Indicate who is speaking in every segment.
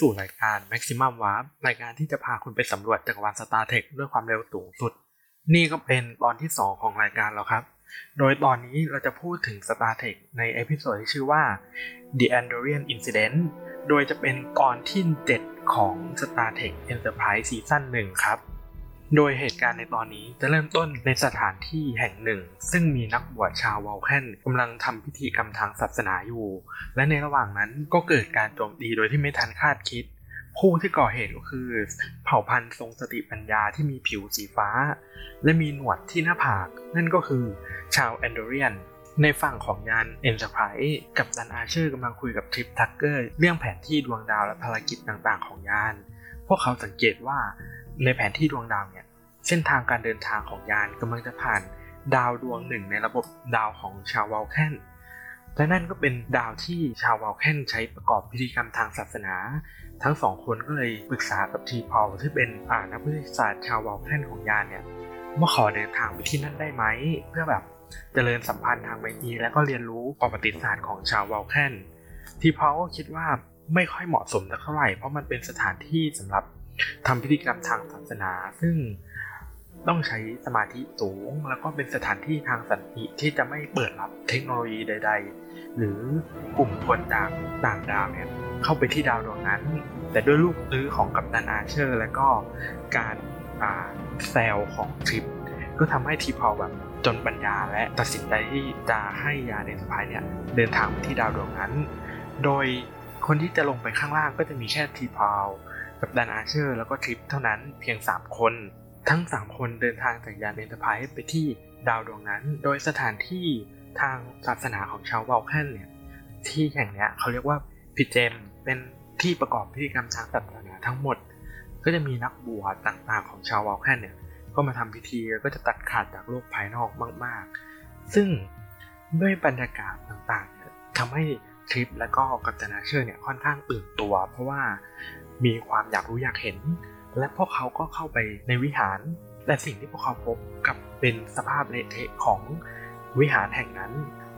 Speaker 1: สู่รายการ Maximum Warp รายการที่จะพาคุณไปสำรวจจักรวาล Star Trek ด้วยความเร็วสูงสุด นี่ก็เป็นตอนที่ 2 ของรายการแล้วครับ โดยตอนนี้เราจะพูดถึง Star Trek ใน episode ที่ชื่อว่า The Andorian Incident โดยจะเป็นตอนที่ 7 ของ Star Trek Enterprise ซีซั่น1ครับ โดยเหตุการณ์ในตอนนี้จะเริ่มต้นในสถานที่แห่งหนึ่ง ซึ่งมีนักบวชชาววอลแคนกำลังทำพิธีกรรมทางศาสนาอยู่ และในระหว่างนั้นก็เกิดการโจมตีโดยที่ไม่ทันคาดคิด ผู้ที่ก่อเหตุก็คือ เผ่าพันธุ์ทรงสติปัญญาที่มีผิวสีฟ้า และมีหนวดที่หน้าผาก นั่นก็คือชาวแอนโดเรียนในฝั่งของยานเอ็นเตอร์ไพรส์กัปตันอาเชอร์กำลังคุยกับทริปทักเกอร์เรื่องแผนที่ดวงดาวและภารกิจต่างๆ ของยาน พวกเขาสังเกตว่า ในแผนที่ดวงดาวเนี่ยเส้นทางการเดินทางของยานกำลังจะผ่านดาวดวงหนึ่งในระบบดาวของชาววอลแคนและนั่นก็เป็นดาวที่ชาววอลแคนใช้ประกอบพิธีกรรมทางศาสนา ทั้งสองคนก็เลยปรึกษากับทีพอลที่เป็นอ่านักวิทยาศาสตร์ชาววอลแคนของยานเนี่ยว่าขอเดินทางไปที่นั่นได้ไหม เพื่อแบบเจริญสัมพันธ์ทางไมตรีและก็เรียนรู้ประวัติศาสตร์ของชาววอลแคนทีพอลก็คิดว่าไม่ค่อยเหมาะสมสักเท่าไหร่เพราะมันเป็นสถานที่สำหรับ ทำพิธีกรรมทางศาสนา ซึ่งต้องใช้สมาธิสูง แล้วก็เป็นสถานที่ทางสันติที่จะไม่เปิดรับเทคโนโลยีใด ๆ หรือกลุ่มคนจากต่างดาวเนี่ยเข้าไปที่ดาวดวงนั้น แต่ด้วยลูกตื้อของกัปตันอาเชอร์ และก็การแซวของทริป ก็ทำให้ทีพอลแบบจนปัญญาและตัดสินใจที่จะให้ยานเอ็นเตอร์ไพรส์เนี่ยเดินทางไปที่ดาวดวงนั้น โดยคนที่จะลงไปข้างล่างก็จะมีแค่ทีพอล กัปตันอาเชอร์ แล้วก็ทริปเท่านั้นเพียง 3 คน ทั้ง 3 คนเดินทางจากยานเอ็นเตอร์ไพรส์ไปที่ดาวดวงนั้น โดยสถานที่ทางศาสนาของชาววอลแคนเนี่ยที่แห่งเนี้ยเขาเรียกว่าพีเจมเป็นที่ประกอบพิธีกรรมทางศาสนาทั้งหมด ก็จะมีนักบวชต่างๆของชาววอลแคนเนี่ยก็มาทำพิธีแล้วก็จะตัดขาดจากโลกภายนอกมาก ๆ ซึ่งด้วยบรรยากาศต่างๆทำให้ทริปและก็กัปตันอาเชอร์เนี่ยค่อนข้างตื่นตัว เพราะว่า มีความอยากรู้อยากเห็น และพวกเขาก็เข้าไปในวิหาร แต่สิ่งที่พวกเขาพบกลับเป็นสภาพเละเทะของวิหารแห่งนั้น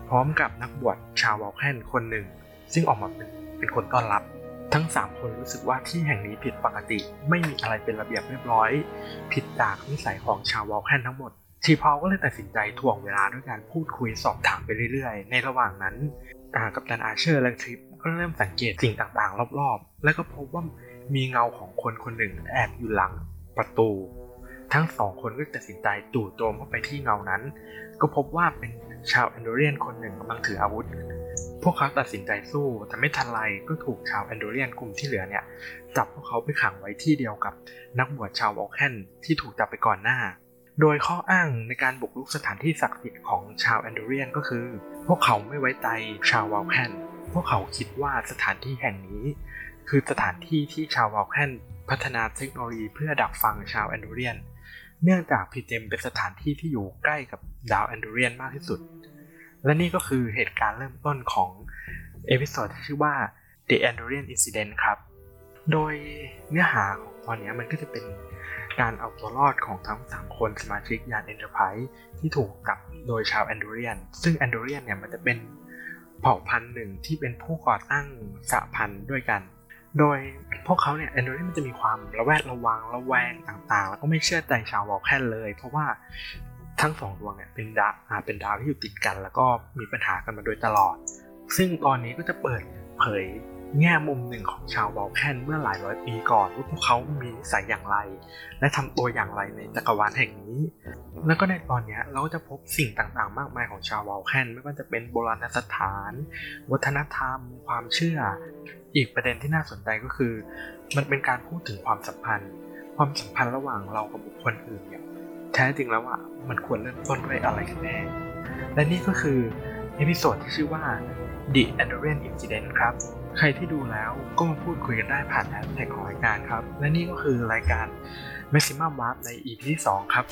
Speaker 1: พร้อมกับนักบวชชาววอลแคนคนหนึ่ง ซึ่งออกมาเป็นเป็นคนต้อนรับ ทั้ง 3 คนรู้สึกว่าที่แห่งนี้ผิดปกติไม่มีอะไรเป็นระเบียบเรียบร้อย ผิดจากนิสัยของชาววอลแคนทั้งหมดทีพอลก็เลยตัดสินใจถ่วงเวลาด้วยการพูดคุยสอบถามไปเรื่อยๆ ในระหว่างนั้นกัปตันอาเชอร์และทริปก็เริ่มสังเกตสิ่งต่างๆ รอบๆ แล้วก็พบว่า มีเงาของคนคนหนึ่งแอบอยู่หลังประตู ทั้งสองคนก็ตัดสินใจจู่โจมเข้าไปที่เงานั้น ก็พบว่าเป็นชาวแอนโดเรียนคนหนึ่งกำลังถืออาวุธ พวกเขาตัดสินใจสู้แต่ไม่ทันไรก็ถูกชาวแอนโดเรียนกลุ่มที่เหลือเนี่ยจับพวกเขาไปขังไว้ที่เดียวกับนักบวชชาววอลแคนที่ถูกจับไปก่อนหน้า โดยข้ออ้างในการบุกรุกสถานที่ศักดิ์สิทธิ์ของชาวแอนโดเรียนก็คือ พวกเขาไม่ไว้ใจชาววอลแคนพวกเขาคิดว่าสถานที่แห่งนี้ คือสถานที่ที่ชาววอลแคนพัฒนาเทคโนโลยีเพื่อดักฟังชาวแอนโดเรียน เนื่องจากพีเจมเป็นสถานที่ที่อยู่ใกล้กับดาวแอนโดเรียนมากที่สุด และนี่ก็คือเหตุการณ์เริ่มต้นของ episode ที่ชื่อว่า The Andorian Incident ครับ โดยเนื้อหาของตอนนี้มันก็จะเป็นการเอาตัวรอดของทั้ง3คนสมาชิกยาน Enterprise ที่ถูกจับโดยชาวแอนโดเรียน ซึ่งแอนโดเรียนเนี่ยมันจะเป็นเผ่าพันธุ์หนึ่งที่เป็นผู้ก่อตั้งสหพันธ์ด้วยกัน โดยพวกเขาเนี่ยแอนโดรีมันจะมีความระแวดระวังระแวงต่างๆ แล้วก็ไม่เชื่อใจชาววอลแคนเลย เพราะว่าทั้งสองดวงเนี่ยเป็นดาวเป็นดาวที่อยู่ติดกัน แล้วก็มีปัญหากันมาโดยตลอด ซึ่งตอนนี้ก็จะเปิดเผยแง่มุมหนึ่งของชาววอลแคนเมื่อหลายร้อยปีก่อนว่าพวกเขามีนิสัยอย่างไร และทำตัวอย่างไรในจักรวาลแห่งนี้ แล้วก็ในตอนนี้เราก็จะพบสิ่งต่างๆ มากมายของชาววอลแคนไม่ว่าจะเป็นโบราณสถาน วัฒนธรรม ความเชื่อ อีกประเด็นที่น่าสนใจก็คือ มันเป็นการพูดถึงความสัมพันธ์ ความสัมพันธ์ระหว่างเรากับบุคคลอื่นเนี่ยแท้จริงแล้วอะมันควรเริ่มต้นด้วยอะไรกันแน่และนี่ก็คือ episode ที่ชื่อว่า The Andorian Incident ครับ ใครที่ดูแล้วก็มาพูดคุยกันได้ผ่านแฮชแท็กของรายการครับ และนี่ก็คือรายการ Maximum Warp ใน EP ที่ 2 ครับ